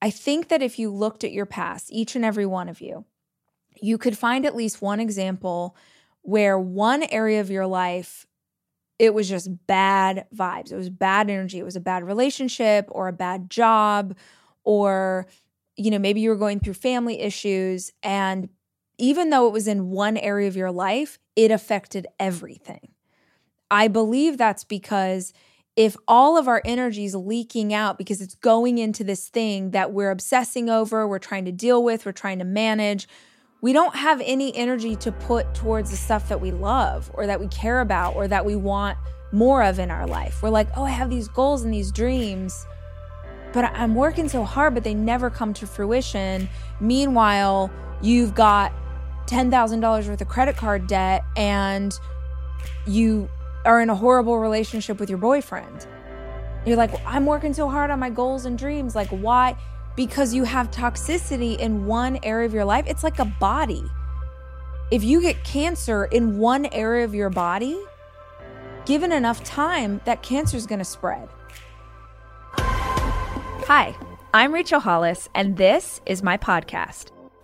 I think that if you looked at your past, each and every one of you, you could find at least one example where one area of your life it was just bad vibes. It was bad energy. It was a bad relationship or a bad job or you know, maybe you were going through family issues and even though it was in one area of your life, it affected everything. I believe that's because if all of our energy is leaking out because it's going into this thing that we're obsessing over, we're trying to deal with, we're trying to manage, we don't have any energy to put towards the stuff that we love or that we care about or that we want more of in our life. We're like, oh, I have these goals and these dreams, but I'm working so hard, but they never come to fruition. Meanwhile, you've got $10,000 worth of credit card debt and you are in a horrible relationship with your boyfriend. You're like, I'm working so hard on my goals and dreams. Like, why? Because you have toxicity in one area of your life. It's like a body. If you get cancer in one area of your body, given enough time, that cancer is going to spread. Hi, I'm Rachel Hollis, and this is my podcast.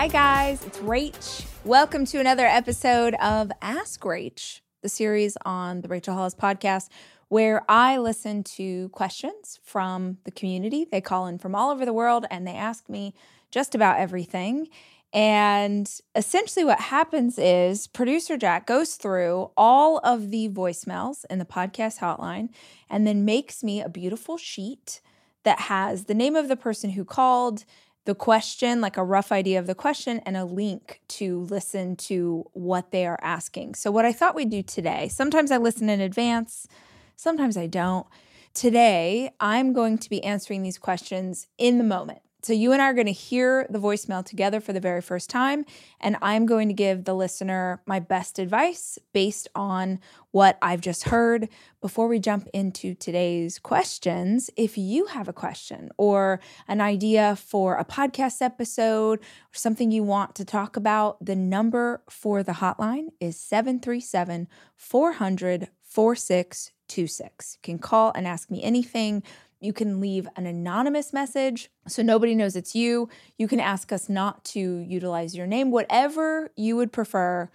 Hi, guys, it's Rach. Welcome to another episode of Ask Rach, the series on the Rachel Hollis Podcast, where I listen to questions from the community. They call in from all over the world and they ask me just about everything. And essentially, what happens is producer Jack goes through all of the voicemails in the podcast hotline and then makes me a beautiful sheet that has the name of the person who called, the question, like a rough idea of the question, and a link to listen to what they are asking. So, what I thought we'd do today, sometimes I listen in advance, sometimes I don't. Today, I'm going to be answering these questions in the moment. So, you and I are going to hear the voicemail together for the very first time, and I'm going to give the listener my best advice based on what I've just heard. Before we jump into today's questions, if you have a question or an idea for a podcast episode or something you want to talk about, the number for the hotline is 737 400 4626. You can call and ask me anything you can leave an anonymous message so nobody knows it's you. You can ask us not to utilize your name. Whatever you would prefer,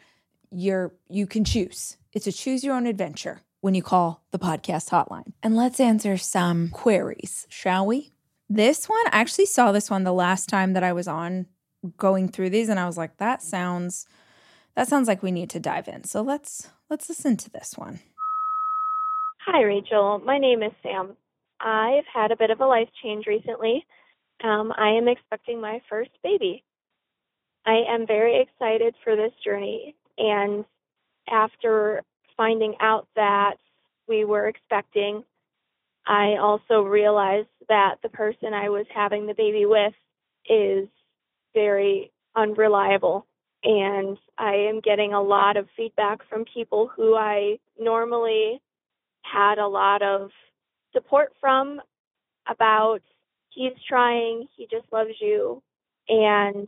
you're, you can choose. It's a choose your own adventure when you call the podcast hotline. And let's answer some queries, shall we? This one, I actually saw this one the last time that I was on going through these and I was like that sounds that sounds like we need to dive in. So let's let's listen to this one. Hi Rachel, my name is Sam. I've had a bit of a life change recently. Um, I am expecting my first baby. I am very excited for this journey and after finding out that we were expecting, I also realized that the person I was having the baby with is very unreliable. And I am getting a lot of feedback from people who I normally had a lot of support from about he's trying, he just loves you. And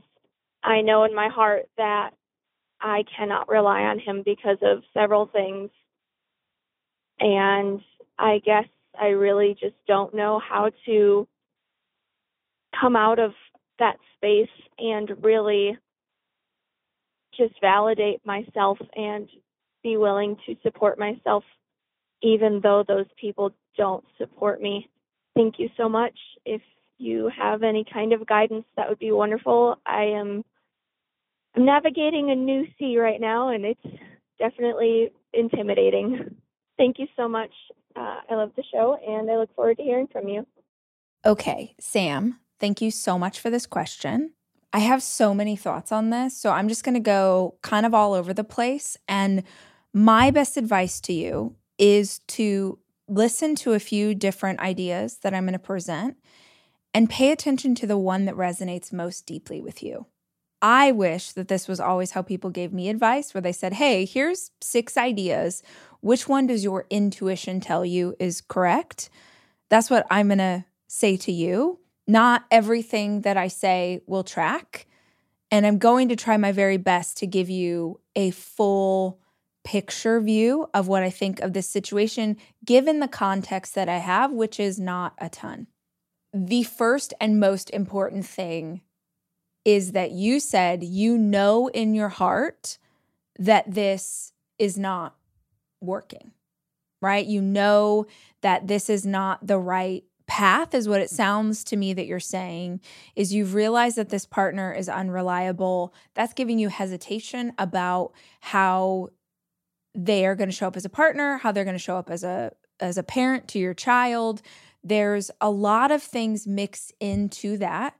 I know in my heart that I cannot rely on him because of several things. And I guess I really just don't know how to come out of that space and really just validate myself and be willing to support myself even though those people don't support me. Thank you so much. If you have any kind of guidance, that would be wonderful. I am I'm navigating a new sea right now and it's definitely intimidating. Thank you so much. Uh, I love the show and I look forward to hearing from you. Okay, Sam, thank you so much for this question. I have so many thoughts on this, so I'm just going to go kind of all over the place. And my best advice to you is to listen to a few different ideas that I'm going to present and pay attention to the one that resonates most deeply with you. I wish that this was always how people gave me advice, where they said, Hey, here's six ideas. Which one does your intuition tell you is correct? That's what I'm going to say to you. Not everything that I say will track. And I'm going to try my very best to give you a full picture view of what I think of this situation, given the context that I have, which is not a ton. The first and most important thing is that you said you know in your heart that this is not working, right? You know that this is not the right path is what it sounds to me that you're saying is you've realized that this partner is unreliable that's giving you hesitation about how they are going to show up as a partner how they're going to show up as a as a parent to your child there's a lot of things mixed into that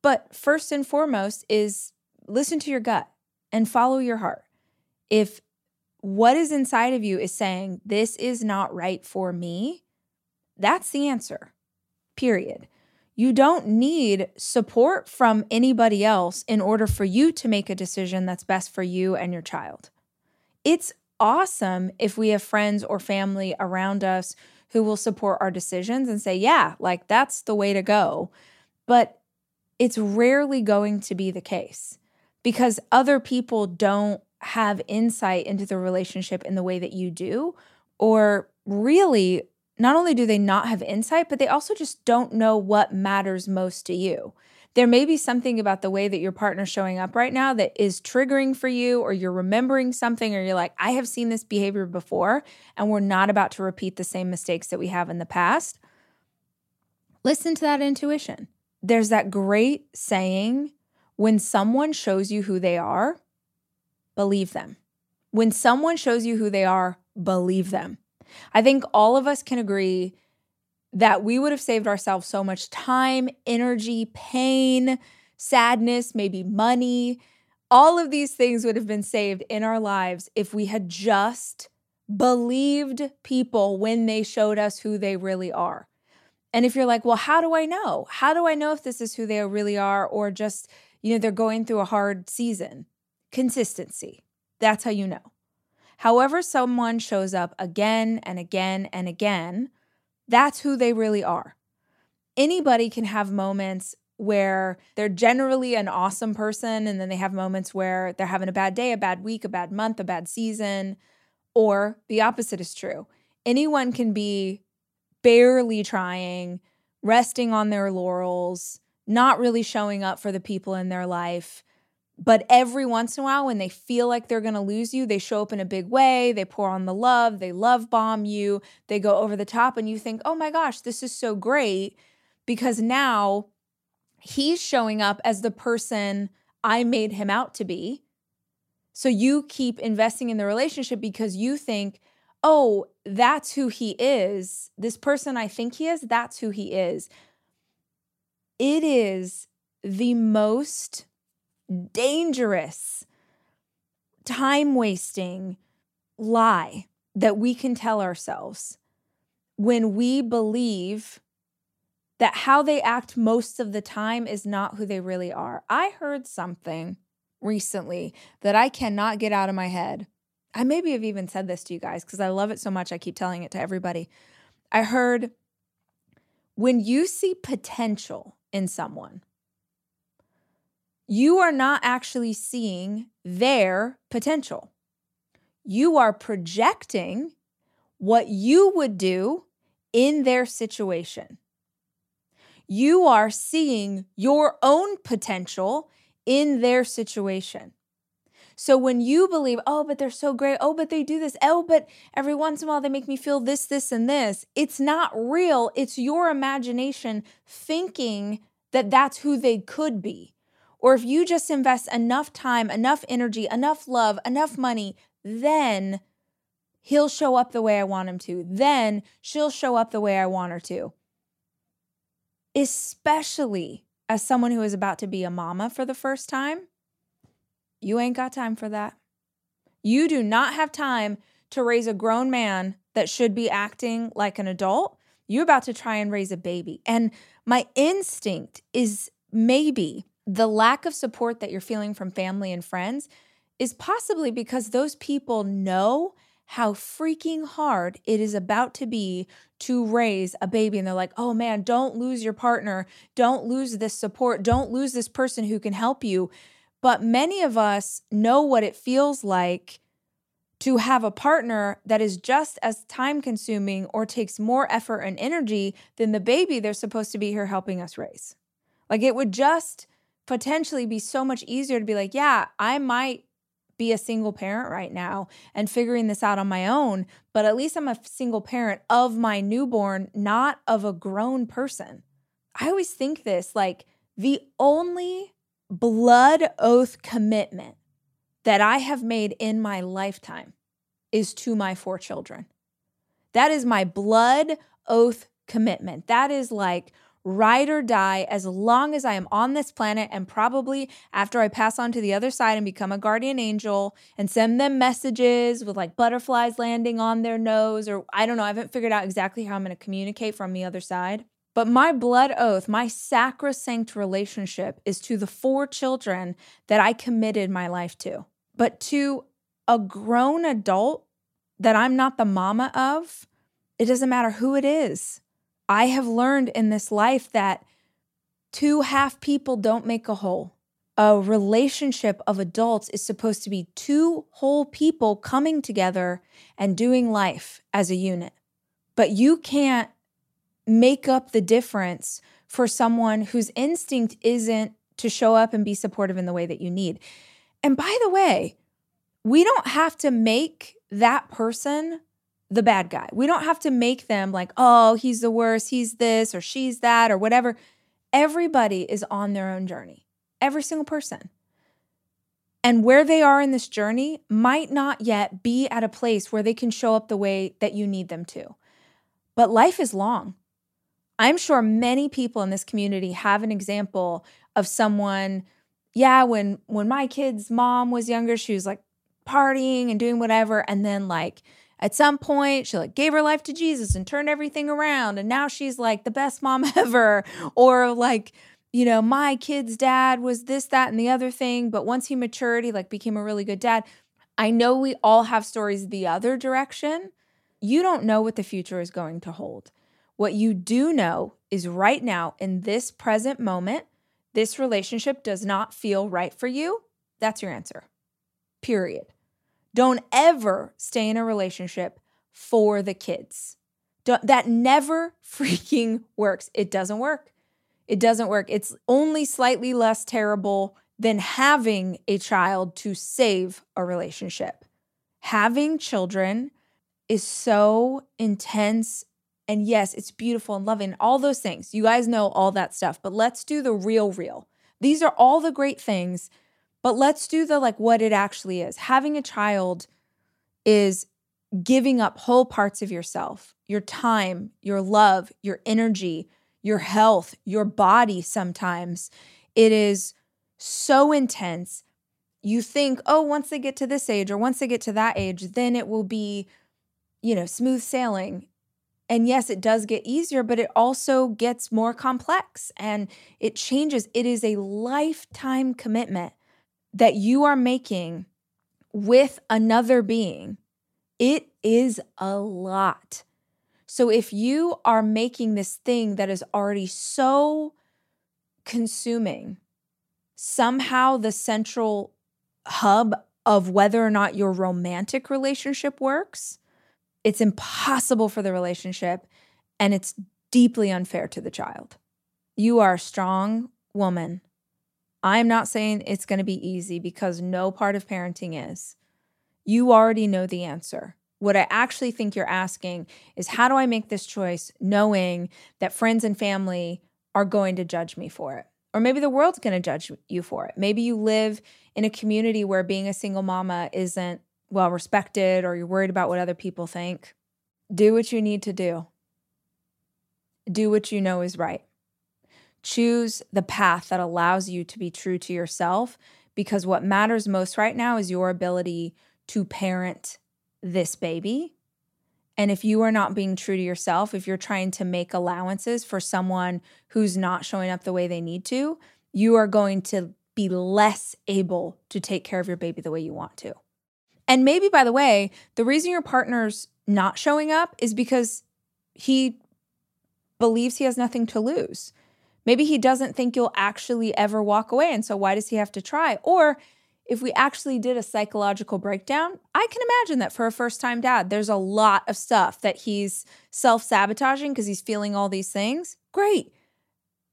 but first and foremost is listen to your gut and follow your heart if what is inside of you is saying this is not right for me that's the answer, period. You don't need support from anybody else in order for you to make a decision that's best for you and your child. It's awesome if we have friends or family around us who will support our decisions and say, yeah, like that's the way to go. But it's rarely going to be the case because other people don't have insight into the relationship in the way that you do, or really not only do they not have insight, but they also just don't know what matters most to you. There may be something about the way that your partner's showing up right now that is triggering for you, or you're remembering something, or you're like, I have seen this behavior before, and we're not about to repeat the same mistakes that we have in the past. Listen to that intuition. There's that great saying when someone shows you who they are, believe them. When someone shows you who they are, believe them. I think all of us can agree that we would have saved ourselves so much time, energy, pain, sadness, maybe money. All of these things would have been saved in our lives if we had just believed people when they showed us who they really are. And if you're like, well, how do I know? How do I know if this is who they really are or just, you know, they're going through a hard season? Consistency. That's how you know. However, someone shows up again and again and again, that's who they really are. Anybody can have moments where they're generally an awesome person, and then they have moments where they're having a bad day, a bad week, a bad month, a bad season, or the opposite is true. Anyone can be barely trying, resting on their laurels, not really showing up for the people in their life, but every once in a while, when they feel like they're going to lose you, they show up in a big way. They pour on the love. They love bomb you. They go over the top, and you think, oh my gosh, this is so great. because now he's showing up as the person I made him out to be. So you keep investing in the relationship because you think, oh, that's who he is. This person I think he is, that's who he is. It is the most dangerous, time wasting lie that we can tell ourselves when we believe that how they act most of the time is not who they really are. I heard something recently that I cannot get out of my head. I maybe have even said this to you guys because I love it so much. I keep telling it to everybody. I heard when you see potential in someone, you are not actually seeing their potential. You are projecting what you would do in their situation you are seeing your own potential in their situation. So when you believe, oh, but they're so great, oh, but they do this, oh, but every once in a while they make me feel this, this, and this, it's not real. It's your imagination thinking that that's who they could be. Or if you just invest enough time, enough energy, enough love, enough money, then he'll show up the way I want him to. Then she'll show up the way I want her to especially as someone who is about to be a mama for the first time, you ain't got time for that. You do not have time to raise a grown man that should be acting like an adult. You're about to try and raise a baby. And my instinct is maybe the lack of support that you're feeling from family and friends is possibly because those people know how freaking hard it is about to be to raise a baby. And they're like, oh man, don't lose your partner. Don't lose this support. Don't lose this person who can help you. But many of us know what it feels like to have a partner that is just as time consuming or takes more effort and energy than the baby they're supposed to be here helping us raise. Like it would just potentially be so much easier to be like, yeah, I might be a single parent right now and figuring this out on my own, but at least I'm a single parent of my newborn, not of a grown person. I always think this like the only blood oath commitment that I have made in my lifetime is to my four children. That is my blood oath commitment. That is like ride or die as long as I am on this planet and probably after I pass on to the other side and become a guardian angel and send them messages with like butterflies landing on their nose or I don't know, I haven't figured out exactly how I'm going to communicate from the other side. But my blood oath, my sacrosanct relationship is to the four children that I committed my life to. But to a grown adult that I'm not the mama of, it doesn't matter who it is. I have learned in this life that two half people don't make a whole. A relationship of adults is supposed to be two whole people coming together and doing life as a unit. But you can't make up the difference for someone whose instinct isn't to show up and be supportive in the way that you need. And by the way, we don't have to make that person the bad guy. We don't have to make them like, oh, he's the worst, he's this, or she's that, or whatever. Everybody is on their own journey, every single person. And where they are in this journey might not yet be at a place where they can show up the way that you need them to. But life is long. I'm sure many people in this community have an example of someone, yeah, when when my kid's mom was younger, she was like partying and doing whatever and then like at some point she like gave her life to Jesus and turned everything around and now she's like the best mom ever. Or like you know my kid's dad was this that and the other thing but once he matured he like became a really good dad. I know we all have stories the other direction. You don't know what the future is going to hold. What you do know is right now in this present moment this relationship does not feel right for you. That's your answer. Period don't ever stay in a relationship for the kids. Don't, that never freaking works. It doesn't work. It doesn't work. It's only slightly less terrible than having a child to save a relationship. Having children is so intense And yes, it's beautiful and loving, all those things. You guys know all that stuff, but let's do the real, real. These are all the great things, but let's do the like what it actually is. Having a child is giving up whole parts of yourself, your time, your love, your energy, your health, your body sometimes. It is so intense. You think, oh, once they get to this age or once they get to that age, then it will be, you know, smooth sailing. And yes, it does get easier, but it also gets more complex and it changes. It is a lifetime commitment that you are making with another being. It is a lot. So if you are making this thing that is already so consuming, somehow the central hub of whether or not your romantic relationship works, it's impossible for the relationship and it's deeply unfair to the child. You are a strong woman. I'm not saying it's going to be easy because no part of parenting is. You already know the answer. What I actually think you're asking is how do I make this choice knowing that friends and family are going to judge me for it? Or maybe the world's going to judge you for it. Maybe you live in a community where being a single mama isn't well respected or you're worried about what other people think, do what you need to do. Do what you know is right. Choose the path that allows you to be true to yourself because what matters most right now is your ability to parent this baby. And if you are not being true to yourself, if you're trying to make allowances for someone who's not showing up the way they need to, you are going to be less able to take care of your baby the way you want to. And maybe, by the way, the reason your partner's not showing up is because he believes he has nothing to lose. Maybe he doesn't think you'll actually ever walk away. And so, why does he have to try? Or if we actually did a psychological breakdown, I can imagine that for a first time dad, there's a lot of stuff that he's self sabotaging because he's feeling all these things. Great.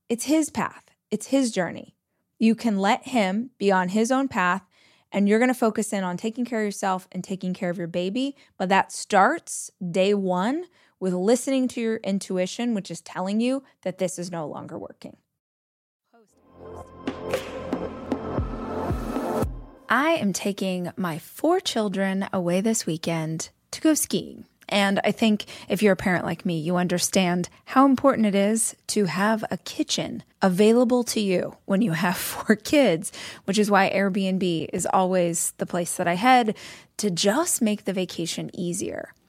It's his path, it's his journey. You can let him be on his own path and you're going to focus in on taking care of yourself and taking care of your baby. But that starts day one with listening to your intuition, which is telling you that this is no longer working. I am taking my four children away this weekend to go skiing. And I think if you're a parent like me, you understand how important it is to have a kitchen available to you when you have four kids, which is why Airbnb is always the place that I head to just make the vacation easier.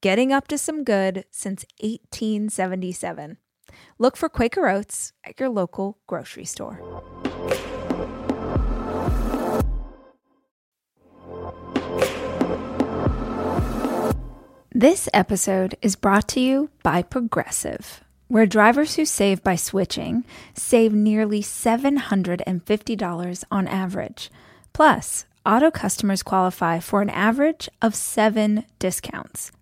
getting up to some good since 1877. Look for Quaker Oats at your local grocery store. This episode is brought to you by Progressive where drivers who save by switching save nearly $750 on average. Plus, auto customers qualify for an average of seven discounts.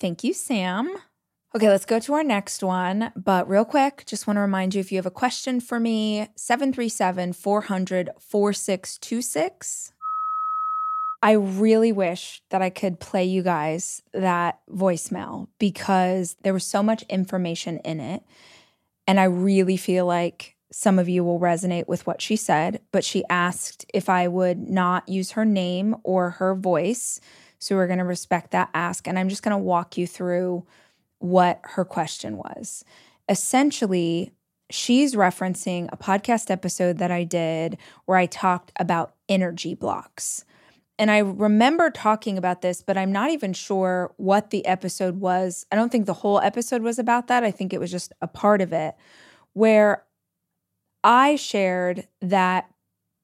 Thank you, Sam. Okay, let's go to our next one. But real quick, just want to remind you if you have a question for me, 737 400 4626. I really wish that I could play you guys that voicemail because there was so much information in it. And I really feel like some of you will resonate with what she said. But she asked if I would not use her name or her voice. So we're going to respect that ask. And I'm just going to walk you through what her question was. Essentially, she's referencing a podcast episode that I did where I talked about energy blocks. And I remember talking about this, but I'm not even sure what the episode was. I don't think the whole episode was about that. I think it was just a part of it where I shared that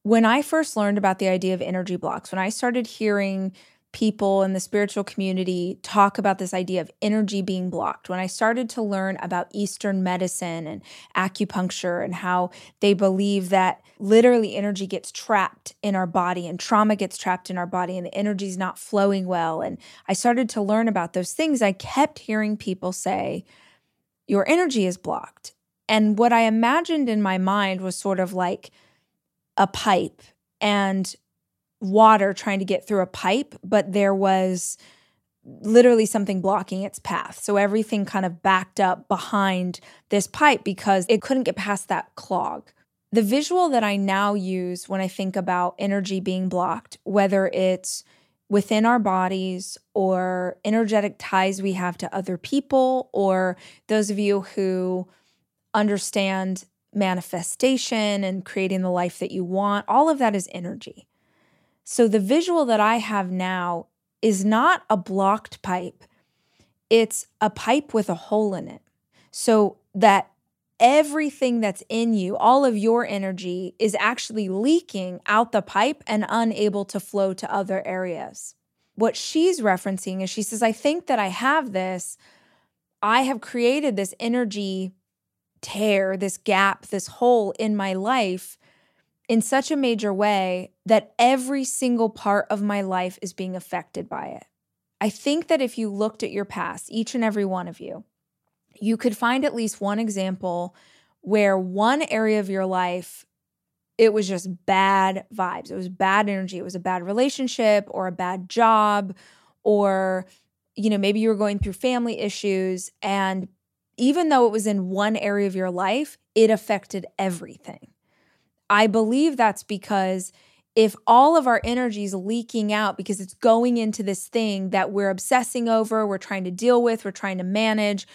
when I first learned about the idea of energy blocks, when I started hearing people in the spiritual community talk about this idea of energy being blocked. When I started to learn about Eastern medicine and acupuncture and how they believe that literally energy gets trapped in our body and trauma gets trapped in our body and the energy is not flowing well. And I started to learn about those things. I kept hearing people say, Your energy is blocked. And what I imagined in my mind was sort of like a pipe and water trying to get through a pipe, but there was literally something blocking its path. So everything kind of backed up behind this pipe because it couldn't get past that clog. The visual that I now use when I think about energy being blocked, whether it's within our bodies or energetic ties we have to other people, or those of you who understand manifestation and creating the life that you want, all of that is energy. So the visual that I have now is not a blocked pipe, it's a pipe with a hole in it. So that everything that's in you, all of your energy, is actually leaking out the pipe and unable to flow to other areas. What she's referencing is she says, I think that I have this. I have created this energy tear, this gap, this hole in my life in such a major way that every single part of my life is being affected by it. I think that if you looked at your past, each and every one of you, you could find at least one example where one area of your life it was just bad vibes. It was bad energy. It was a bad relationship or a bad job or you know, maybe you were going through family issues and even though it was in one area of your life, it affected everything. I believe that's because if all of our energy is leaking out because it's going into this thing that we're obsessing over, we're trying to deal with, we're trying to manage,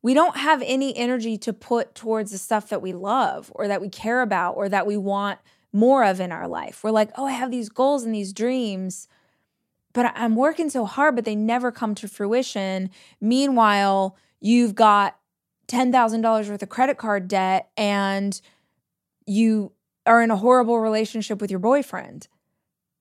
we don't have any energy to put towards the stuff that we love or that we care about or that we want more of in our life. We're like, oh, I have these goals and these dreams, but I'm working so hard, but they never come to fruition. Meanwhile, you've got $10,000 worth of credit card debt and you are in a horrible relationship with your boyfriend.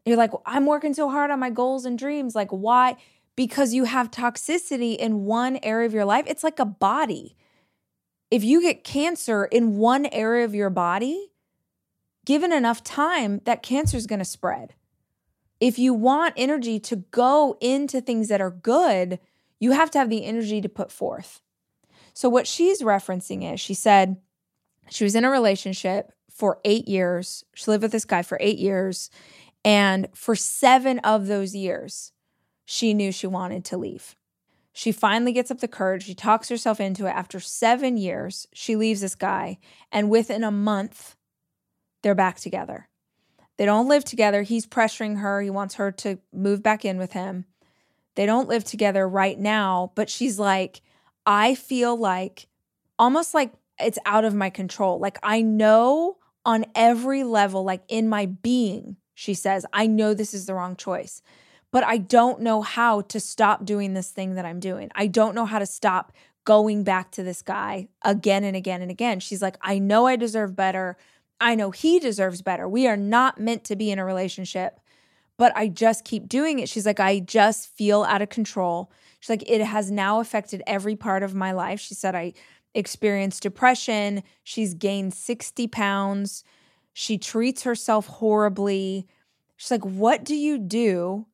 You're like, I'm working so hard on my goals and dreams. Like, why? Because you have toxicity in one area of your life. It's like a body. If you get cancer in one area of your body, given enough time, that cancer is going to spread. If you want energy to go into things that are good, you have to have the energy to put forth. So, what she's referencing is she said she was in a relationship for eight years. She lived with this guy for eight years. And for seven of those years, she knew she wanted to leave. She finally gets up the courage. She talks herself into it. After seven years, she leaves this guy. And within a month, they're back together. They don't live together. He's pressuring her. He wants her to move back in with him. They don't live together right now, but she's like, I feel like almost like it's out of my control. Like I know on every level, like in my being, she says, I know this is the wrong choice, but I don't know how to stop doing this thing that I'm doing. I don't know how to stop going back to this guy again and again and again. She's like, I know I deserve better, I know he deserves better. We are not meant to be in a relationship, but I just keep doing it. She's like, I just feel out of control. She's like, it has now affected every part of my life. She said, I experienced depression. She's gained 60 pounds. She treats herself horribly. She's like, What do you do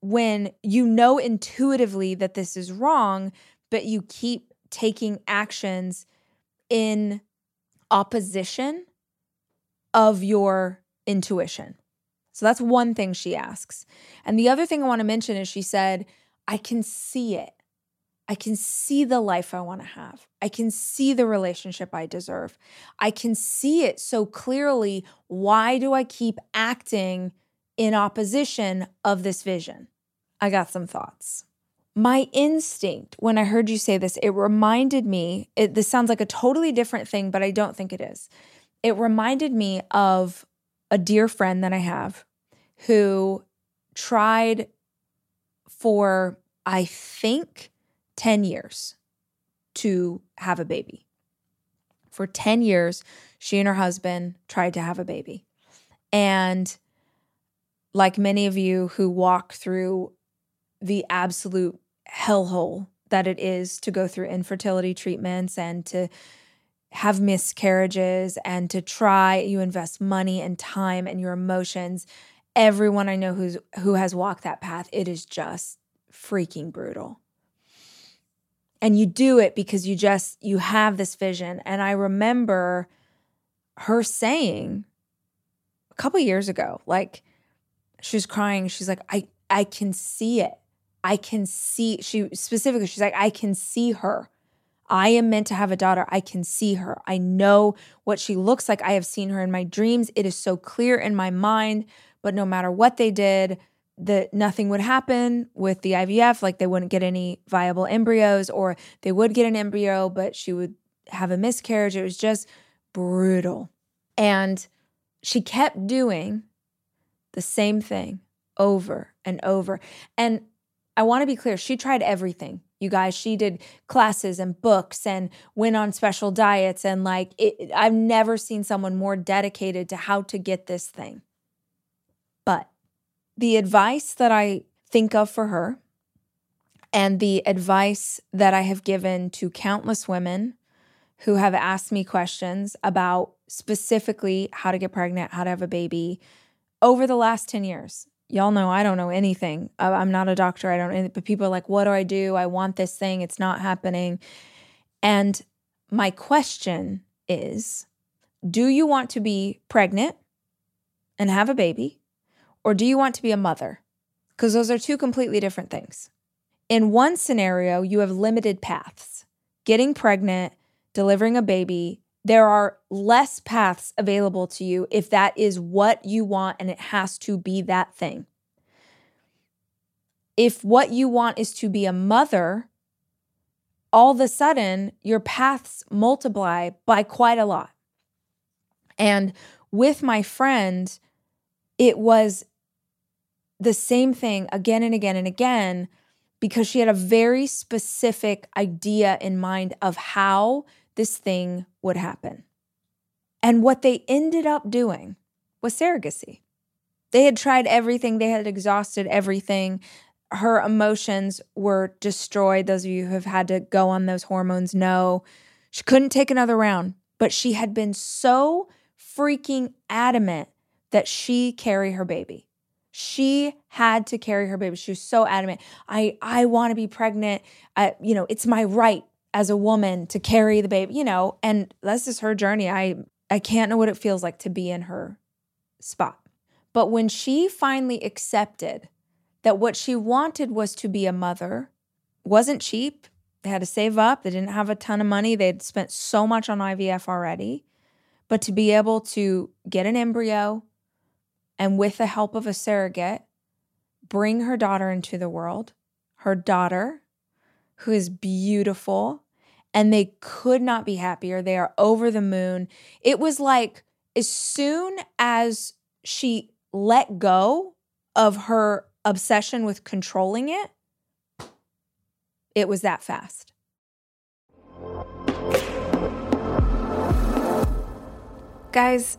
when you know intuitively that this is wrong, but you keep taking actions in opposition of your intuition? So that's one thing she asks. And the other thing I want to mention is she said, I can see it. I can see the life I want to have. I can see the relationship I deserve. I can see it so clearly. Why do I keep acting in opposition of this vision? I got some thoughts. My instinct, when I heard you say this, it reminded me, it, this sounds like a totally different thing, but I don't think it is. It reminded me of a dear friend that I have who tried for, I think, 10 years to have a baby. For 10 years, she and her husband tried to have a baby. And like many of you who walk through the absolute hellhole that it is to go through infertility treatments and to have miscarriages and to try you invest money and time and your emotions everyone i know who's who has walked that path it is just freaking brutal and you do it because you just you have this vision. And i remember her saying a couple years ago like she was crying. She's like i i can see it. I can see she specifically she's like i can see her. I am meant to have a daughter. I can see her. I know what she looks like. I have seen her in my dreams. It is so clear in my mind. But no matter what they did that nothing would happen with the IVF, like they wouldn't get any viable embryos, or they would get an embryo, but she would have a miscarriage. It was just brutal. And she kept doing the same thing over and over. And I want to be clear, she tried everything. You guys, she did classes and books and went on special diets. And like, it, I've never seen someone more dedicated to how to get this thing. But the advice that I think of for her and the advice that I have given to countless women who have asked me questions about specifically how to get pregnant, how to have a baby over the last 10 years. Y'all know I don't know anything. I'm not a doctor. I don't, but people are like, what do I do? I want this thing. It's not happening. And my question is do you want to be pregnant and have a baby? Or do you want to be a mother? Because those are two completely different things. In one scenario, you have limited paths getting pregnant, delivering a baby. There are less paths available to you if that is what you want and it has to be that thing. If what you want is to be a mother, all of a sudden your paths multiply by quite a lot. And with my friend, it was the same thing again and again and again because she had a very specific idea in mind of how this thing would happen. And what they ended up doing was surrogacy. They had tried everything, they had exhausted everything. Her emotions were destroyed. Those of you who have had to go on those hormones know she couldn't take another round, but she had been so freaking adamant that she carry her baby. She had to carry her baby. She was so adamant. I I want to be pregnant. I, you know, it's my right as a woman to carry the baby, you know, and that's just her journey. I I can't know what it feels like to be in her spot. But when she finally accepted that what she wanted was to be a mother, wasn't cheap. They had to save up. They didn't have a ton of money. They'd spent so much on IVF already. But to be able to get an embryo, and with the help of a surrogate, bring her daughter into the world, her daughter, who is beautiful, and they could not be happier. They are over the moon. It was like as soon as she let go of her obsession with controlling it, it was that fast. Guys,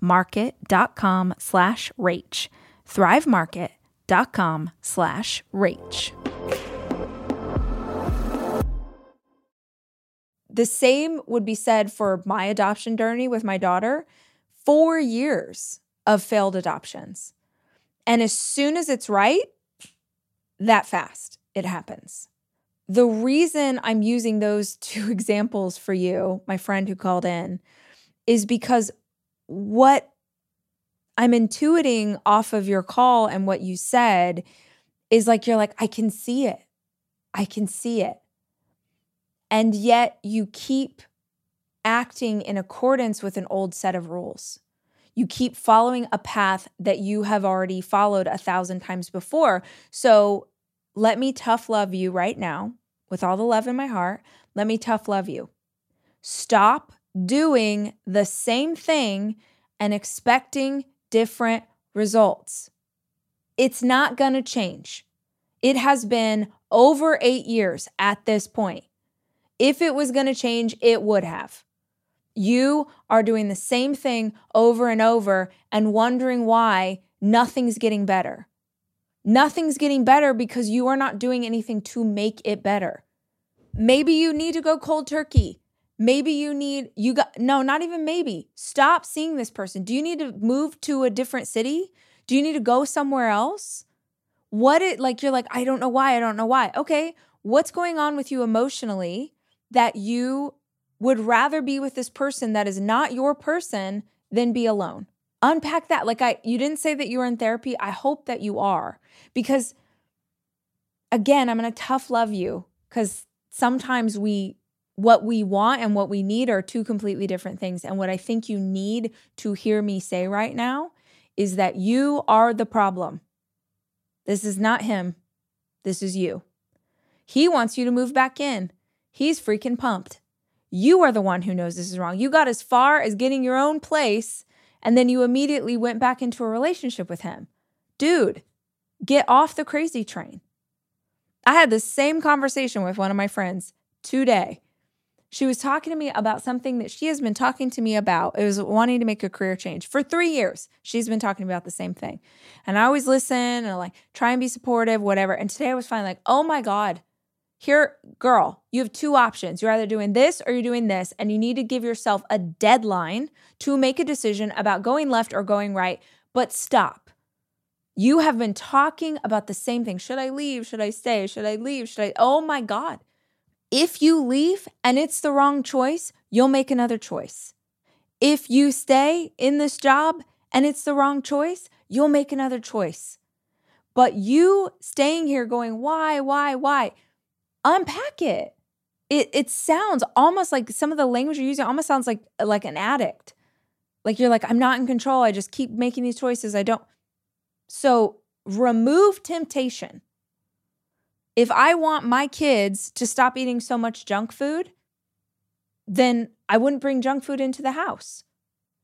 market.com slash rach. Thrivemarket.com slash rach. The same would be said for my adoption journey with my daughter. Four years of failed adoptions. And as soon as it's right, that fast it happens. The reason I'm using those two examples for you, my friend who called in, is because what I'm intuiting off of your call and what you said is like, you're like, I can see it. I can see it. And yet you keep acting in accordance with an old set of rules. You keep following a path that you have already followed a thousand times before. So let me tough love you right now with all the love in my heart. Let me tough love you. Stop doing the same thing and expecting different results. It's not going to change. It has been over eight years at this point. If it was going to change, it would have. You are doing the same thing over and over and wondering why nothing's getting better. Nothing's getting better because you are not doing anything to make it better. Maybe you need to go cold turkey. Maybe you need, you got, no, not even maybe. Stop seeing this person. Do you need to move to a different city? Do you need to go somewhere else? What it, like, you're like, I don't know why. I don't know why. Okay. What's going on with you emotionally that you would rather be with this person that is not your person than be alone? Unpack that. Like, I, you didn't say that you were in therapy. I hope that you are because, again, I'm to tough love you because sometimes we what we want and what we need are two completely different things. And what I think you need to hear me say right now is that you are the problem. This is not him. This is you. He wants you to move back in. He's freaking pumped. You are the one who knows this is wrong. You got as far as getting your own place, and then you immediately went back into a relationship with him. Dude, get off the crazy train. I had the same conversation with one of my friends today She was talking to me about something that she has been talking to me about. It was wanting to make a career change. For three years, she's been talking about the same thing. And I always listen and I like try and be supportive, whatever. And today I was finally like, oh my God, here, girl, you have two options. You're either doing this or you're doing this. And you need to give yourself a deadline to make a decision about going left or going right. But stop. You have been talking about the same thing. Should I leave? Should I stay? Should I leave? Should I? Oh my God. If you leave and it's the wrong choice, you'll make another choice. If you stay in this job and it's the wrong choice, you'll make another choice. But you staying here going, why, why, why? Unpack it. It it sounds almost like some of the language you're using almost sounds like like an addict. Like you're like, I'm not in control. I just keep making these choices. I don't. So remove temptation if I want my kids to stop eating so much junk food, then I wouldn't bring junk food into the house.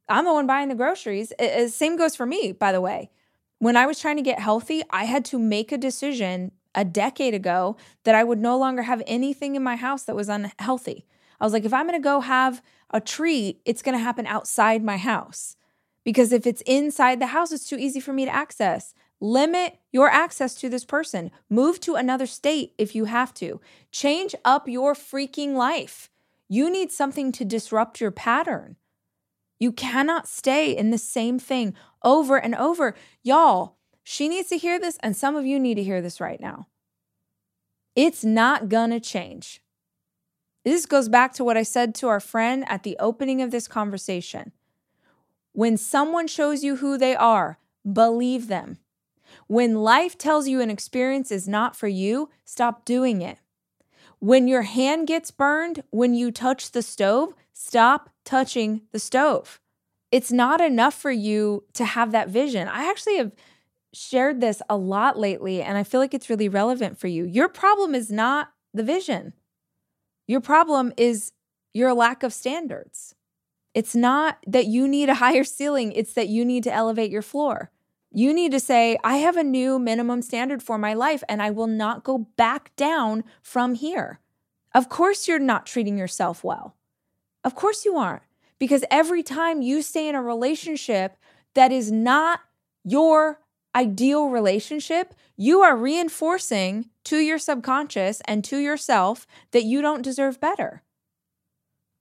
I'm the one buying the groceries. It, same goes for me, by the way. When I was trying to get healthy, I had to make a decision a decade ago that I would no longer have anything in my house that was unhealthy. I was like, if I'm going to go have a treat, it's going to happen outside my house. Because if it's inside the house, it's too easy for me to access. Limit your access to this person. Move to another state if you have to. Change up your freaking life. You need something to disrupt your pattern. You cannot stay in the same thing over and over. Y'all, she needs to hear this, and some of you need to hear this right now. It's not gonna change. This goes back to what I said to our friend at the opening of this conversation. When someone shows you who they are, believe them. When life tells you an experience is not for you, stop doing it. When your hand gets burned when you touch the stove, stop touching the stove. It's not enough for you to have that vision. I actually have shared this a lot lately, and I feel like it's really relevant for you. Your problem is not the vision, your problem is your lack of standards. It's not that you need a higher ceiling, it's that you need to elevate your floor. You need to say, I have a new minimum standard for my life and I will not go back down from here. Of course, you're not treating yourself well. Of course, you aren't. Because every time you stay in a relationship that is not your ideal relationship, you are reinforcing to your subconscious and to yourself that you don't deserve better.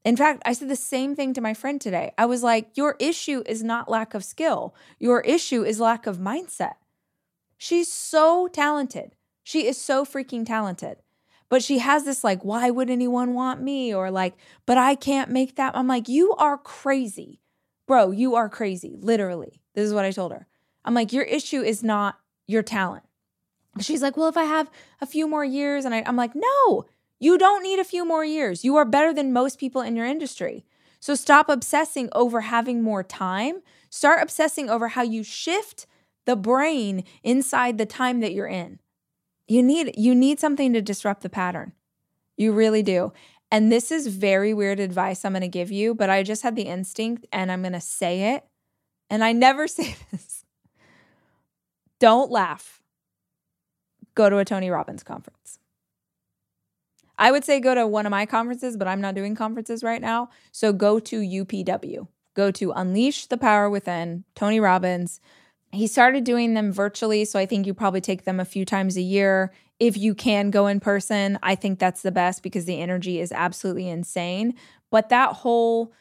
In fact, I said the same thing to my friend today. I was like, Your issue is not lack of skill, your issue is lack of mindset. She's so talented. She is so freaking talented. But she has this like, why would anyone want me? Or like, but I can't make that. I'm like, you are crazy. Bro, you are crazy. Literally. This is what I told her. I'm like, your issue is not your talent. She's like, well, if I have a few more years and I, I'm like, no, you don't need a few more years. You are better than most people in your industry. So stop obsessing over having more time. Start obsessing over how you shift the brain inside the time that you're in. You need you need something to disrupt the pattern. You really do. And this is very weird advice I'm going to give you, but I just had the instinct and I'm going to say it. And I never say this. Don't laugh. Go to a Tony Robbins conference. I would say go to one of my conferences, but I'm not doing conferences right now. So go to UPW. Go to Unleash the Power Within, Tony Robbins. He started doing them virtually, so I think you probably take them a few times a year. If you can go in person, I think that's the best because the energy is absolutely insane. But that whole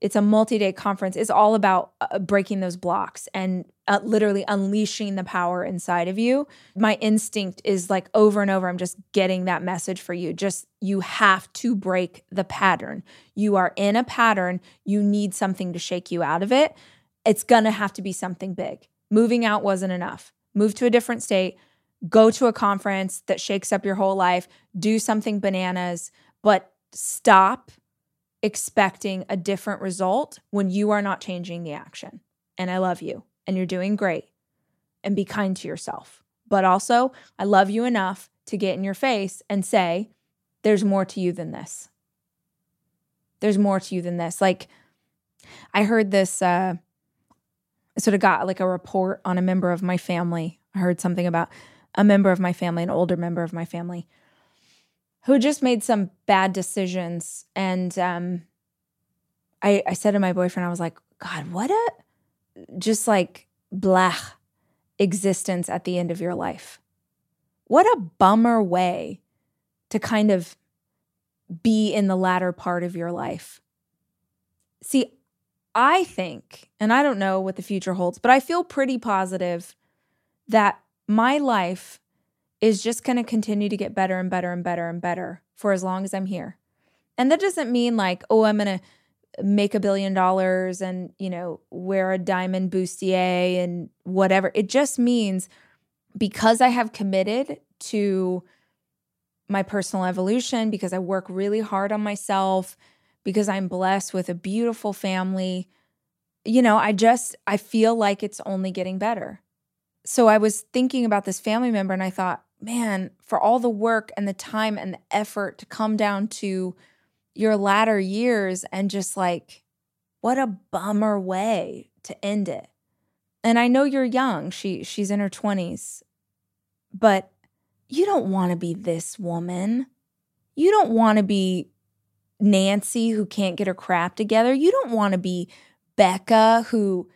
it's a multi-day conference it's all about uh, breaking those blocks and uh, literally unleashing the power inside of you my instinct is like over and over i'm just getting that message for you. Just you have to break the pattern. You are in a pattern. You need something to shake you out of it. It's to have to be something big. Moving out wasn't enough. Move to a different state. Go to a conference that shakes up your whole life. Do something bananas. But stop expecting a different result when you are not changing the action. And I love you and you're doing great. And be kind to yourself. But also, I love you enough to get in your face and say, there's more to you than this. There's more to you than this. Like, I heard this, uh, I sort of got like a report on a member of my family. I heard something about a member of my family, an older member of my family. who just made some bad decisions. And um, I, I said to my boyfriend, I was like, God, what a just like blah existence at the end of your life. What a bummer way to kind of be in the latter part of your life. See, I think, and I don't know what the future holds, but I feel pretty positive that my life is just going to continue to get better and better and better and better for as long as I'm here. And that doesn't mean like, oh, I'm going to make a billion dollars and, you know, wear a diamond bustier and whatever. It just means because I have committed to my personal evolution, because I work really hard on myself, because I'm blessed with a beautiful family, you know, I just I feel like it's only getting better. So I was thinking about this family member and I thought, man, for all the work and the time and the effort to come down to your latter years and just like what a bummer way to end it. And I know you're young. She she's in her 20s. But you don't want to be this woman. You don't want to be Nancy who can't get her crap together. You don't want to be Becca who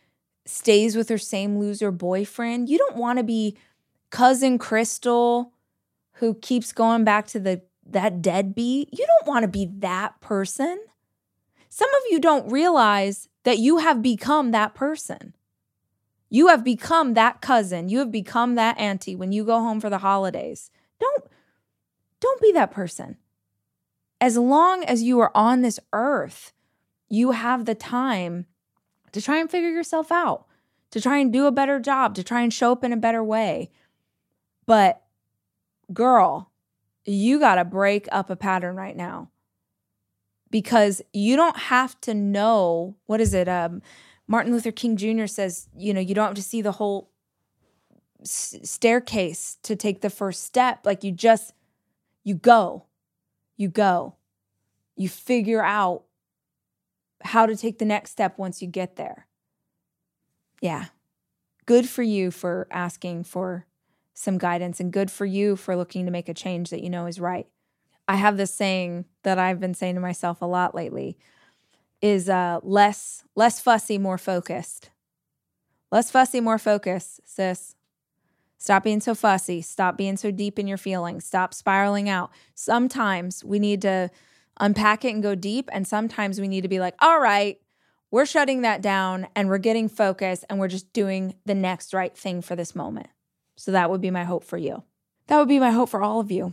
stays with her same loser boyfriend. You don't want to be cousin Crystal who keeps going back to the that deadbeat. You don't want to be that person. Some of you don't realize that you have become that person. You have become that cousin. You have become that auntie when you go home for the holidays. Don't don't be that person. As long as you are on this earth, you have the time to try and figure yourself out, to try and do a better job, to try and show up in a better way. But girl, you got to break up a pattern right now because you don't have to know what is it um Martin Luther King Jr. says, you know, you don't have to see the whole s- staircase to take the first step. Like you just, you go, you go, you figure out how to take the next step once you get there. Yeah. Good for you for asking for some guidance and good for you for looking to make a change that you know is right. I have this saying that I've been saying to myself a lot lately is uh, less less fussy, more focused. Less fussy, more focused, sis. Stop being so fussy. Stop being so deep in your feelings. Stop spiraling out. Sometimes we need to unpack it and go deep. And sometimes we need to be like, all right, we're shutting that down and we're getting focused and we're just doing the next right thing for this moment. So that would be my hope for you. That would be my hope for all of you.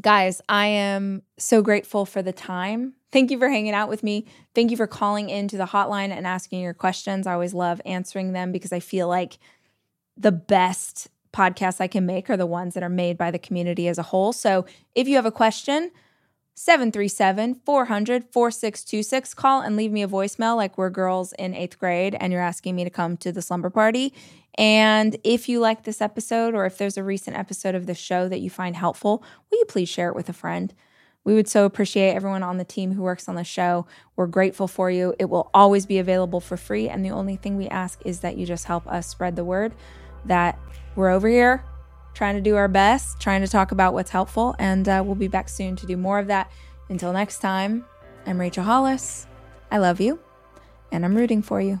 Guys, I am so grateful for the time Thank you for hanging out with me. Thank you for calling into the hotline and asking your questions. I always love answering them because I feel like the best podcasts I can make are the ones that are made by the community as a whole. So if you have a question, 737 400 4626. Call and leave me a voicemail like we're girls in eighth grade and you're asking me to come to the slumber party. And if you like this episode or if there's a recent episode of the show that you find helpful, will you please share it with a friend? We would so appreciate everyone on the team who works on the show. We're grateful for you. It will always be available for free. And the only thing we ask is that you just help us spread the word that we're over here trying to do our best, trying to talk about what's helpful. And uh, we'll be back soon to do more of that. Until next time, I'm Rachel Hollis. I love you, and I'm rooting for you.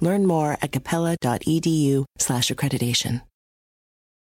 Learn more at capella.edu slash accreditation.